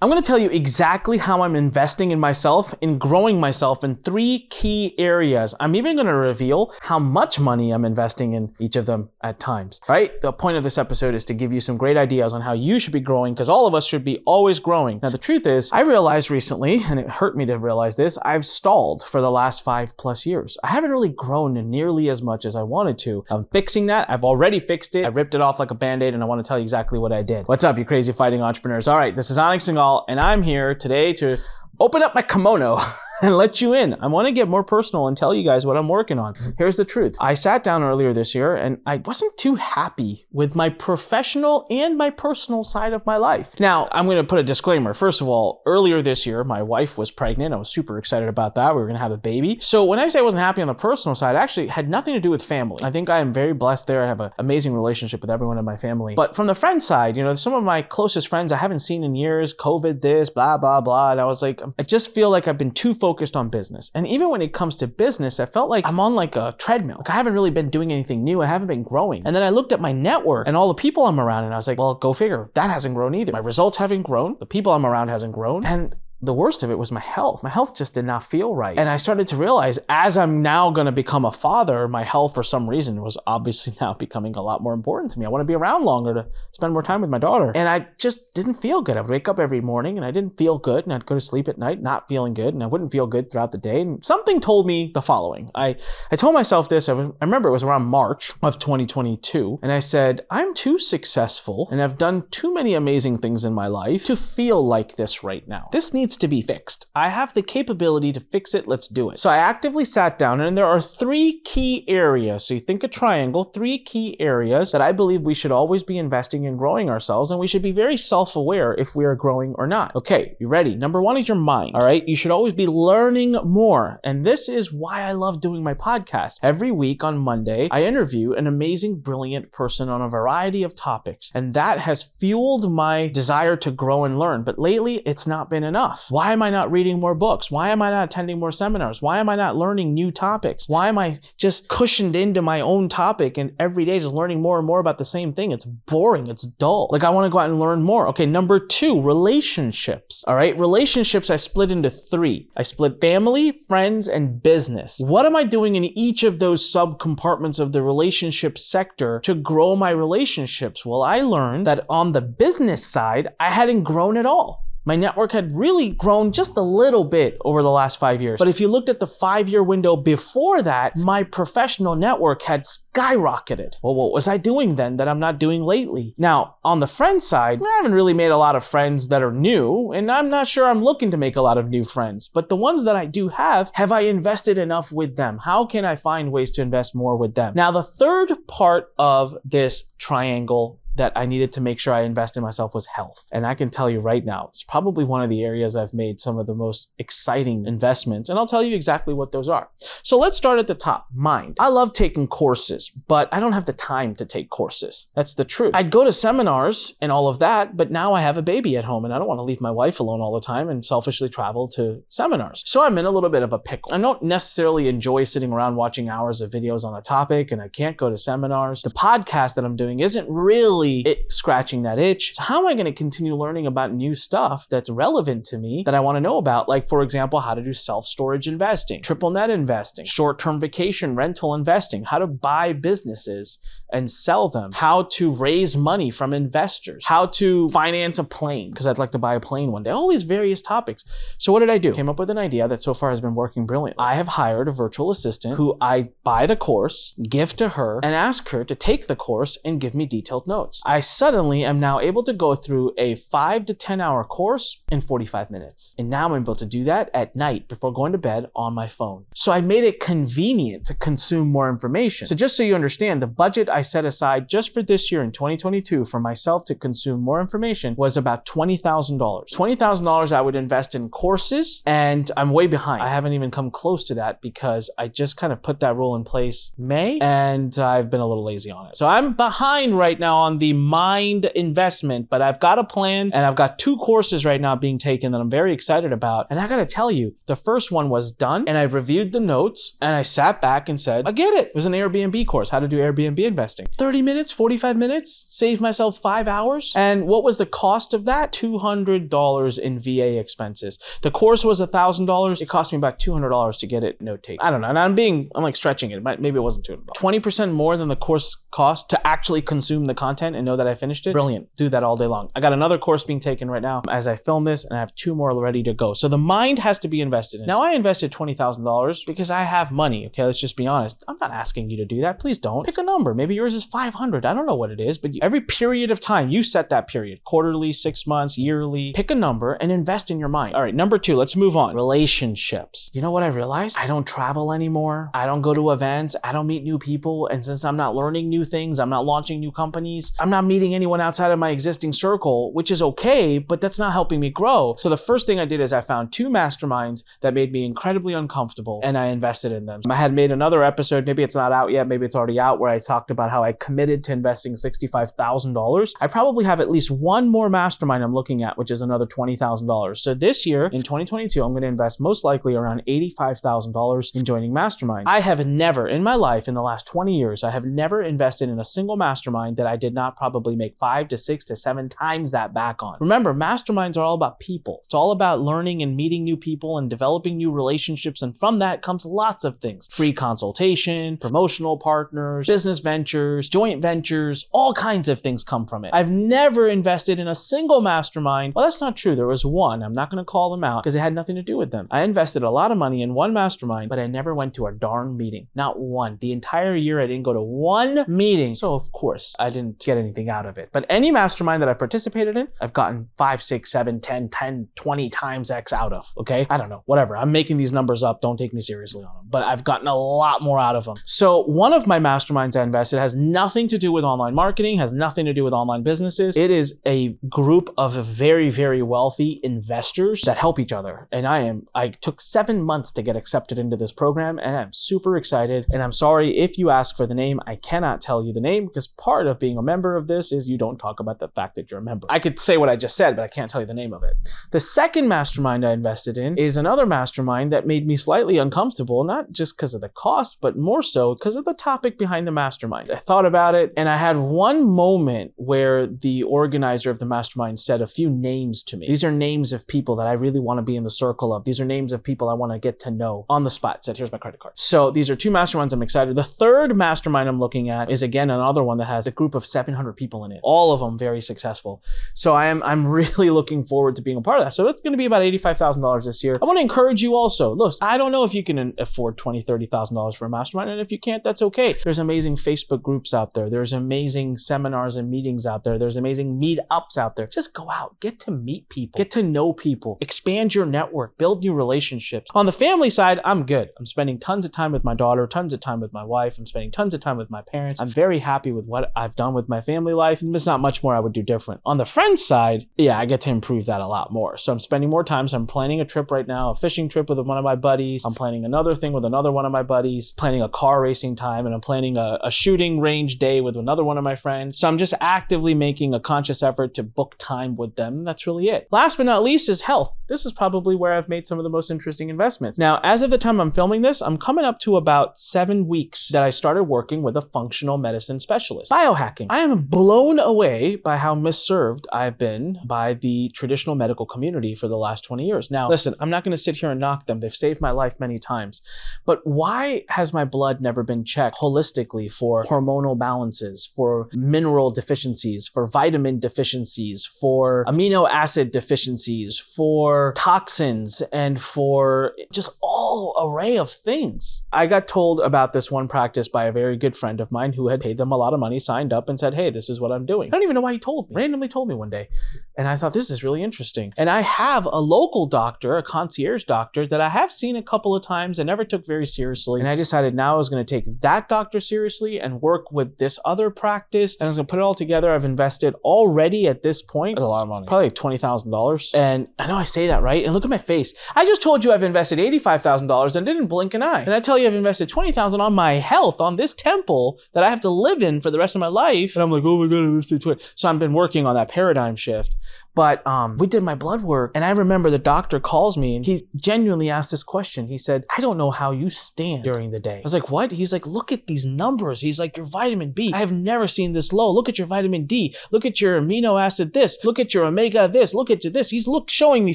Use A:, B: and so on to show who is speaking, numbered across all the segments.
A: I'm going to tell you exactly how I'm investing in myself and growing myself in three key areas. I'm even going to reveal how much money I'm investing in each of them at times, right? The point of this episode is to give you some great ideas on how you should be growing because all of us should be always growing. Now, the truth is, I realized recently, and it hurt me to realize this, I've stalled for the last five plus years. I haven't really grown nearly as much as I wanted to. I'm fixing that. I've already fixed it. I ripped it off like a band aid, and I want to tell you exactly what I did. What's up, you crazy fighting entrepreneurs? All right, this is Anik And I'm here today to open up my kimono and let you in. I want to get more personal and tell you guys what I'm working on. Here's the truth. I sat down earlier this year and I wasn't too happy with my professional and my personal side of my life. Now, I'm going to put a disclaimer. First of all, earlier this year, my wife was pregnant. I was super excited about that. We were going to have a baby. So when I say I wasn't happy on the personal side, I actually had nothing to do with family. I think I am very blessed there. I have an amazing relationship with everyone in my family. But from the friend side, you know, some of my closest friends I haven't seen in years, COVID this, blah, blah, blah. And I was like, um, I just feel like I've been too focused focused on business. And even when it comes to business, I felt like I'm on like a treadmill. Like I haven't really been doing anything new. I haven't been growing. And then I looked at my network and all the people I'm around and I was like, well, go figure. That hasn't grown either. My results haven't grown. The people I'm around hasn't grown. And the worst of it was my health. My health just did not feel right. And I started to realize as I'm now going to become a father, my health for some reason was obviously now becoming a lot more important to me. I want to be around longer to spend more time with my daughter. And I just didn't feel good. I would wake up every morning and I didn't feel good. And I'd go to sleep at night not feeling good. And I wouldn't feel good throughout the day. And something told me the following. I, I told myself this. I, was, I remember it was around March of 2022. And I said, I'm too successful and I've done too many amazing things in my life to feel like this right now. This needs needs to be fixed. I have the capability to fix it. Let's do it. So I actively sat down and there are three key areas. So you think a triangle, three key areas that I believe we should always be investing in growing ourselves and we should be very self-aware if we are growing or not. Okay, you ready? Number one is your mind. All right. You should always be learning more. And this is why I love doing my podcast. Every week on Monday, I interview an amazing, brilliant person on a variety of topics. And that has fueled my desire to grow and learn. But lately, it's not been enough Why am I not reading more books? Why am I not attending more seminars? Why am I not learning new topics? Why am I just cushioned into my own topic and every day just learning more and more about the same thing? It's boring. It's dull. Like I want to go out and learn more. Okay, number two, relationships. All right, relationships I split into three. I split family, friends, and business. What am I doing in each of those sub compartments of the relationship sector to grow my relationships? Well, I learned that on the business side, I hadn't grown at all my network had really grown just a little bit over the last five years. But if you looked at the five year window before that, my professional network had skyrocketed. Well, what was I doing then that I'm not doing lately? Now, on the friend side, I haven't really made a lot of friends that are new, and I'm not sure I'm looking to make a lot of new friends. But the ones that I do have, have I invested enough with them? How can I find ways to invest more with them? Now, the third part of this triangle that I needed to make sure I invest in myself was health. And I can tell you right now, it's probably one of the areas I've made some of the most exciting investments. And I'll tell you exactly what those are. So let's start at the top mind. I love taking courses, but I don't have the time to take courses. That's the truth. I'd go to seminars and all of that, but now I have a baby at home and I don't want to leave my wife alone all the time and selfishly travel to seminars. So I'm in a little bit of a pickle. I don't necessarily enjoy sitting around watching hours of videos on a topic and I can't go to seminars. The podcast that I'm doing isn't really really it, scratching that itch. So how am I going to continue learning about new stuff that's relevant to me that I want to know about? Like, for example, how to do self storage investing, triple net investing, short term vacation rental investing, how to buy businesses and sell them, how to raise money from investors, how to finance a plane, because I'd like to buy a plane one day, all these various topics. So, what did I do? Came up with an idea that so far has been working brilliantly. I have hired a virtual assistant who I buy the course, give to her, and ask her to take the course and give me detailed notes. I suddenly am now able to go through a five to 10 hour course in 45 minutes. And now I'm able to do that at night before going to bed on my phone. So I made it convenient to consume more information. So just so you understand, the budget I set aside just for this year in 2022 for myself to consume more information was about $20,000. $20,000 I would invest in courses and I'm way behind. I haven't even come close to that because I just kind of put that rule in place May and I've been a little lazy on it. So I'm behind right now on the the mind investment, but I've got a plan and I've got two courses right now being taken that I'm very excited about. And I gotta tell you, the first one was done and I reviewed the notes and I sat back and said, I get it. It was an Airbnb course, how to do Airbnb investing. 30 minutes, 45 minutes, saved myself five hours. And what was the cost of that? $200 in VA expenses. The course was $1,000. It cost me about $200 to get it note taken. I don't know. And I'm being, I'm like stretching it. Maybe it wasn't $200. 20% more than the course cost to actually consume the content and know that I finished it. Brilliant. Do that all day long. I got another course being taken right now as I film this and I have two more ready to go. So the mind has to be invested in. Now I invested $20,000 because I have money. Okay. Let's just be honest. I'm not asking you to do that. Please don't. Pick a number. Maybe yours is 500. I don't know what it is, but every period of time you set that period quarterly, six months, yearly. Pick a number and invest in your mind. All right. Number two, let's move on. Relationships. You know what I realized? I don't travel anymore. I don't go to events. I don't meet new people. And since I'm not learning new things, I'm not launching new companies, I'm not meeting anyone outside of my existing circle, which is okay, but that's not helping me grow. So the first thing I did is I found two masterminds that made me incredibly uncomfortable and I invested in them. I had made another episode, maybe it's not out yet, maybe it's already out, where I talked about how I committed to investing $65,000. I probably have at least one more mastermind I'm looking at, which is another $20,000. So this year in 2022, I'm going to invest most likely around $85,000 in joining masterminds. I have never in my life, in the last 20 years, I have never invested in a single mastermind that I did not probably make five to six to seven times that back on. Remember, masterminds are all about people. It's all about learning and meeting new people and developing new relationships. And from that comes lots of things free consultation, promotional partners, business ventures, joint ventures, all kinds of things come from it. I've never invested in a single mastermind. Well, that's not true. There was one. I'm not going to call them out because it had nothing to do with them. I invested a lot of money in one mastermind, but I never went to a darn meeting. Not one. The entire year, I didn't go to one meeting. So, of course, I didn't get anything out of it. But any mastermind that I've participated in, I've gotten five, six, seven, 10, 10, 20 times X out of. Okay. I don't know. Whatever. I'm making these numbers up. Don't take me seriously on them. But I've gotten a lot more out of them. So, one of my masterminds I invested has nothing to do with online marketing, has nothing to do with online businesses. It is a group of very, very wealthy investors that help each other. And I am, I took seven months to get accepted into this program and I'm super excited. And I'm sorry if you ask for the name, I cannot tell you the name because part of being a member of this is you don't talk about the fact that you're a member. I could say what I just said, but I can't tell you the name of it. The second mastermind I invested in is another mastermind that made me slightly uncomfortable, not just because of the cost, but more so because of the topic behind the mastermind. I thought about it and I had one moment where the organizer of the mastermind said a few names to me. These are names of people that I really want to be in the circle of. These are names of people I want to get to know on the spot. Said, here's my credit card. So these are two masterminds I'm excited. The third mastermind I'm looking at is again another one that has a group of 700 people in it. All of them very successful. So I am I'm really looking forward to being a part of that. So that's going to be about $85,000 this year. I want to encourage you also. Look, I don't know if you can afford $20, $30,000 for a mastermind. And if you can't, that's okay. There's amazing Facebook groups out there. There's amazing seminars and meetings out there. There's amazing meetups out there. Just go out, get to meet people, get to know people, expand your network, build new relationships. On the family side, I'm good. I'm spending tons of time with my daughter, tons of time with my wife. I'm spending tons of time with my parents. I'm very happy with what I've done with my family life. And there's not much more I would do different. On the friend side, yeah, I get to improve that a lot more. So I'm spending more time. So I'm planning a trip right now, a fishing trip with one of my buddies. I'm planning another thing with another one of my buddies, planning a car racing time, and I'm planning a, a shooting range day with another one of my friends. So I'm just actively making a conscious effort to book time with them. That's really it. Last but not least is health. This is probably where I've made some of the most interesting investments. Now, as of the time I'm filming this, I'm coming up to about seven weeks that I started working with a functional medicine specialist. Biohacking. I am blown away by how misserved I've been by the traditional medical community for the last 20 years. Now, listen, I'm not going to sit here and knock them. They've saved my life many times. But why has my blood never been checked holistically for hormonal balances, for mineral deficiencies, for vitamin deficiencies, for amino acid deficiencies, for toxins, and for just all array of things? I got told about this one practice by a very good friend of mine who had paid them a lot of money, signed up, and said, Hey, this is what I'm doing. I don't even know why he told me. Randomly told me one day. And I thought, This is really interesting. And I have a local doctor, a concierge doctor, that I have seen a couple of times and never took very seriously. And I decided now I was going to take that doctor seriously and work with this other practice. And I was going to put it all together. I've invested already at this point, That's a lot of money, probably like $20,000. And I know I say that, right? And look at my face. I just told you I've invested $85,000 and didn't blink an eye. And I tell you I've invested 20,000 on my health, on this temple that I have to live in for the rest of my life. And I'm like, oh my God, I invested 20. So I've been working on that paradigm shift. But um, we did my blood work, and I remember the doctor calls me and he genuinely asked this question. He said, I don't know how you stand during the day. I was like, What? He's like, Look at these numbers. He's like, Your vitamin B, I have never seen this low. Look at your vitamin D. Look at your amino acid this. Look at your omega this. Look at this. He's look showing me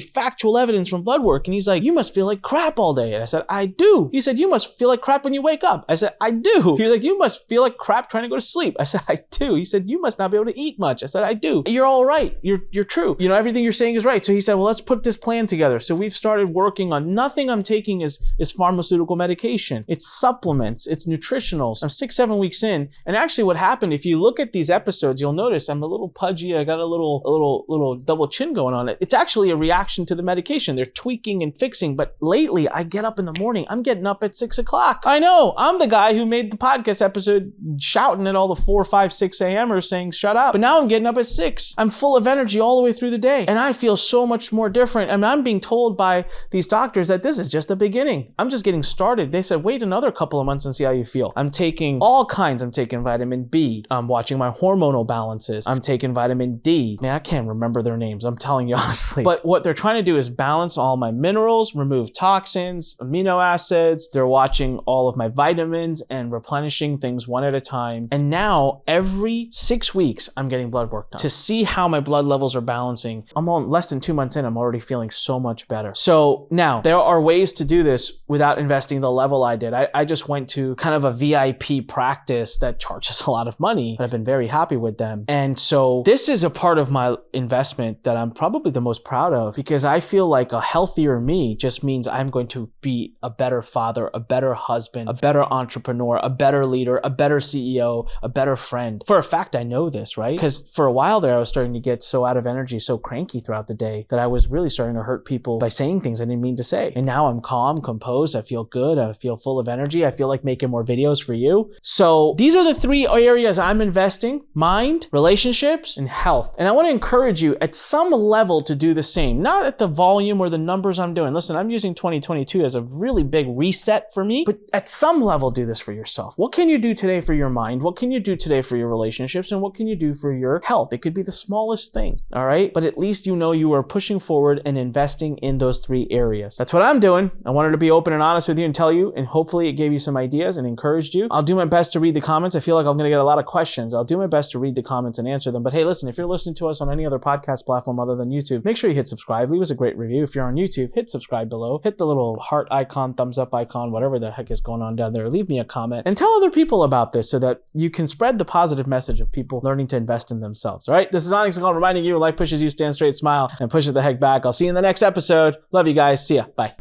A: factual evidence from blood work. And he's like, You must feel like crap all day. And I said, I do. He said, You must feel like crap when you wake up. I said, I do. He was like, You must feel like crap trying to go to sleep. I said, I do. He said, You must not be able to eat much. I said, I do. You're all right. You're you're true. You know, everything you're saying is right. So he said, well, let's put this plan together. So we've started working on nothing I'm taking is, is pharmaceutical medication. It's supplements, it's nutritionals. I'm six, seven weeks in. And actually what happened, if you look at these episodes, you'll notice I'm a little pudgy. I got a little, a little, little double chin going on it. It's actually a reaction to the medication. They're tweaking and fixing. But lately I get up in the morning. I'm getting up at six o'clock. I know I'm the guy who made the podcast episode shouting at all the four, five, six a.m.ers saying, shut up. But now I'm getting up at six. I'm full of energy all the way through the day. And I feel so much more different. I mean, I'm being told by these doctors that this is just the beginning. I'm just getting started. They said, wait another couple of months and see how you feel. I'm taking all kinds. I'm taking vitamin B. I'm watching my hormonal balances. I'm taking vitamin D. Man, I can't remember their names. I'm telling you honestly. But what they're trying to do is balance all my minerals, remove toxins, amino acids. They're watching all of my vitamins and replenishing things one at a time. And now every six weeks, I'm getting blood work done to see how my blood levels are balancing. I'm on less than two months in, I'm already feeling so much better. So now there are ways to do this without investing the level I did. I, I just went to kind of a VIP practice that charges a lot of money, but I've been very happy with them. And so this is a part of my investment that I'm probably the most proud of because I feel like a healthier me just means I'm going to be a better father, a better husband, a better entrepreneur, a better leader, a better CEO, a better friend. For a fact, I know this, right? Because for a while there, I was starting to get so out of energy, so cranky throughout throughout the day that I was really starting to hurt people by saying things I didn't mean to say. And now I'm calm, composed. I feel good. I feel full of energy. I feel like making more videos for you. So these are the three areas I'm investing mind, relationships, and health. And I want to encourage you at some level to do the same, not at the volume or the numbers I'm doing. Listen, I'm using 2022 as a really big reset for me, but at some level, do this for yourself. What can you do today for your mind? What can you do today for your relationships? And what can you do for your health? It could be the smallest thing, all right? But at least you know you are pushing forward and investing in those three areas. That's what I'm doing. I wanted to be open and honest with you and tell you, and hopefully it gave you some ideas and encouraged you. I'll do my best to read the comments. I feel like I'm going to get a lot of questions. I'll do my best to read the comments and answer them. But hey, listen, if you're listening to us on any other podcast platform other than YouTube, make sure you hit subscribe. Leave us a great review. If you're on YouTube, hit subscribe below. Hit the little heart icon, thumbs up icon, whatever the heck is going on down there. Leave me a comment and tell other people about this so that you can spread the positive message of people learning to invest in themselves. All right, this is Anik reminding you life pushes you, stand straight, smile, and push it the heck back. I'll see you in the next episode. Love you guys. See ya. Bye.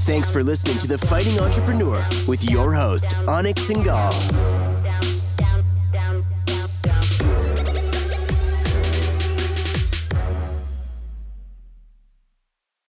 B: Thanks for listening to The Fighting Entrepreneur with your host, Anik Singal.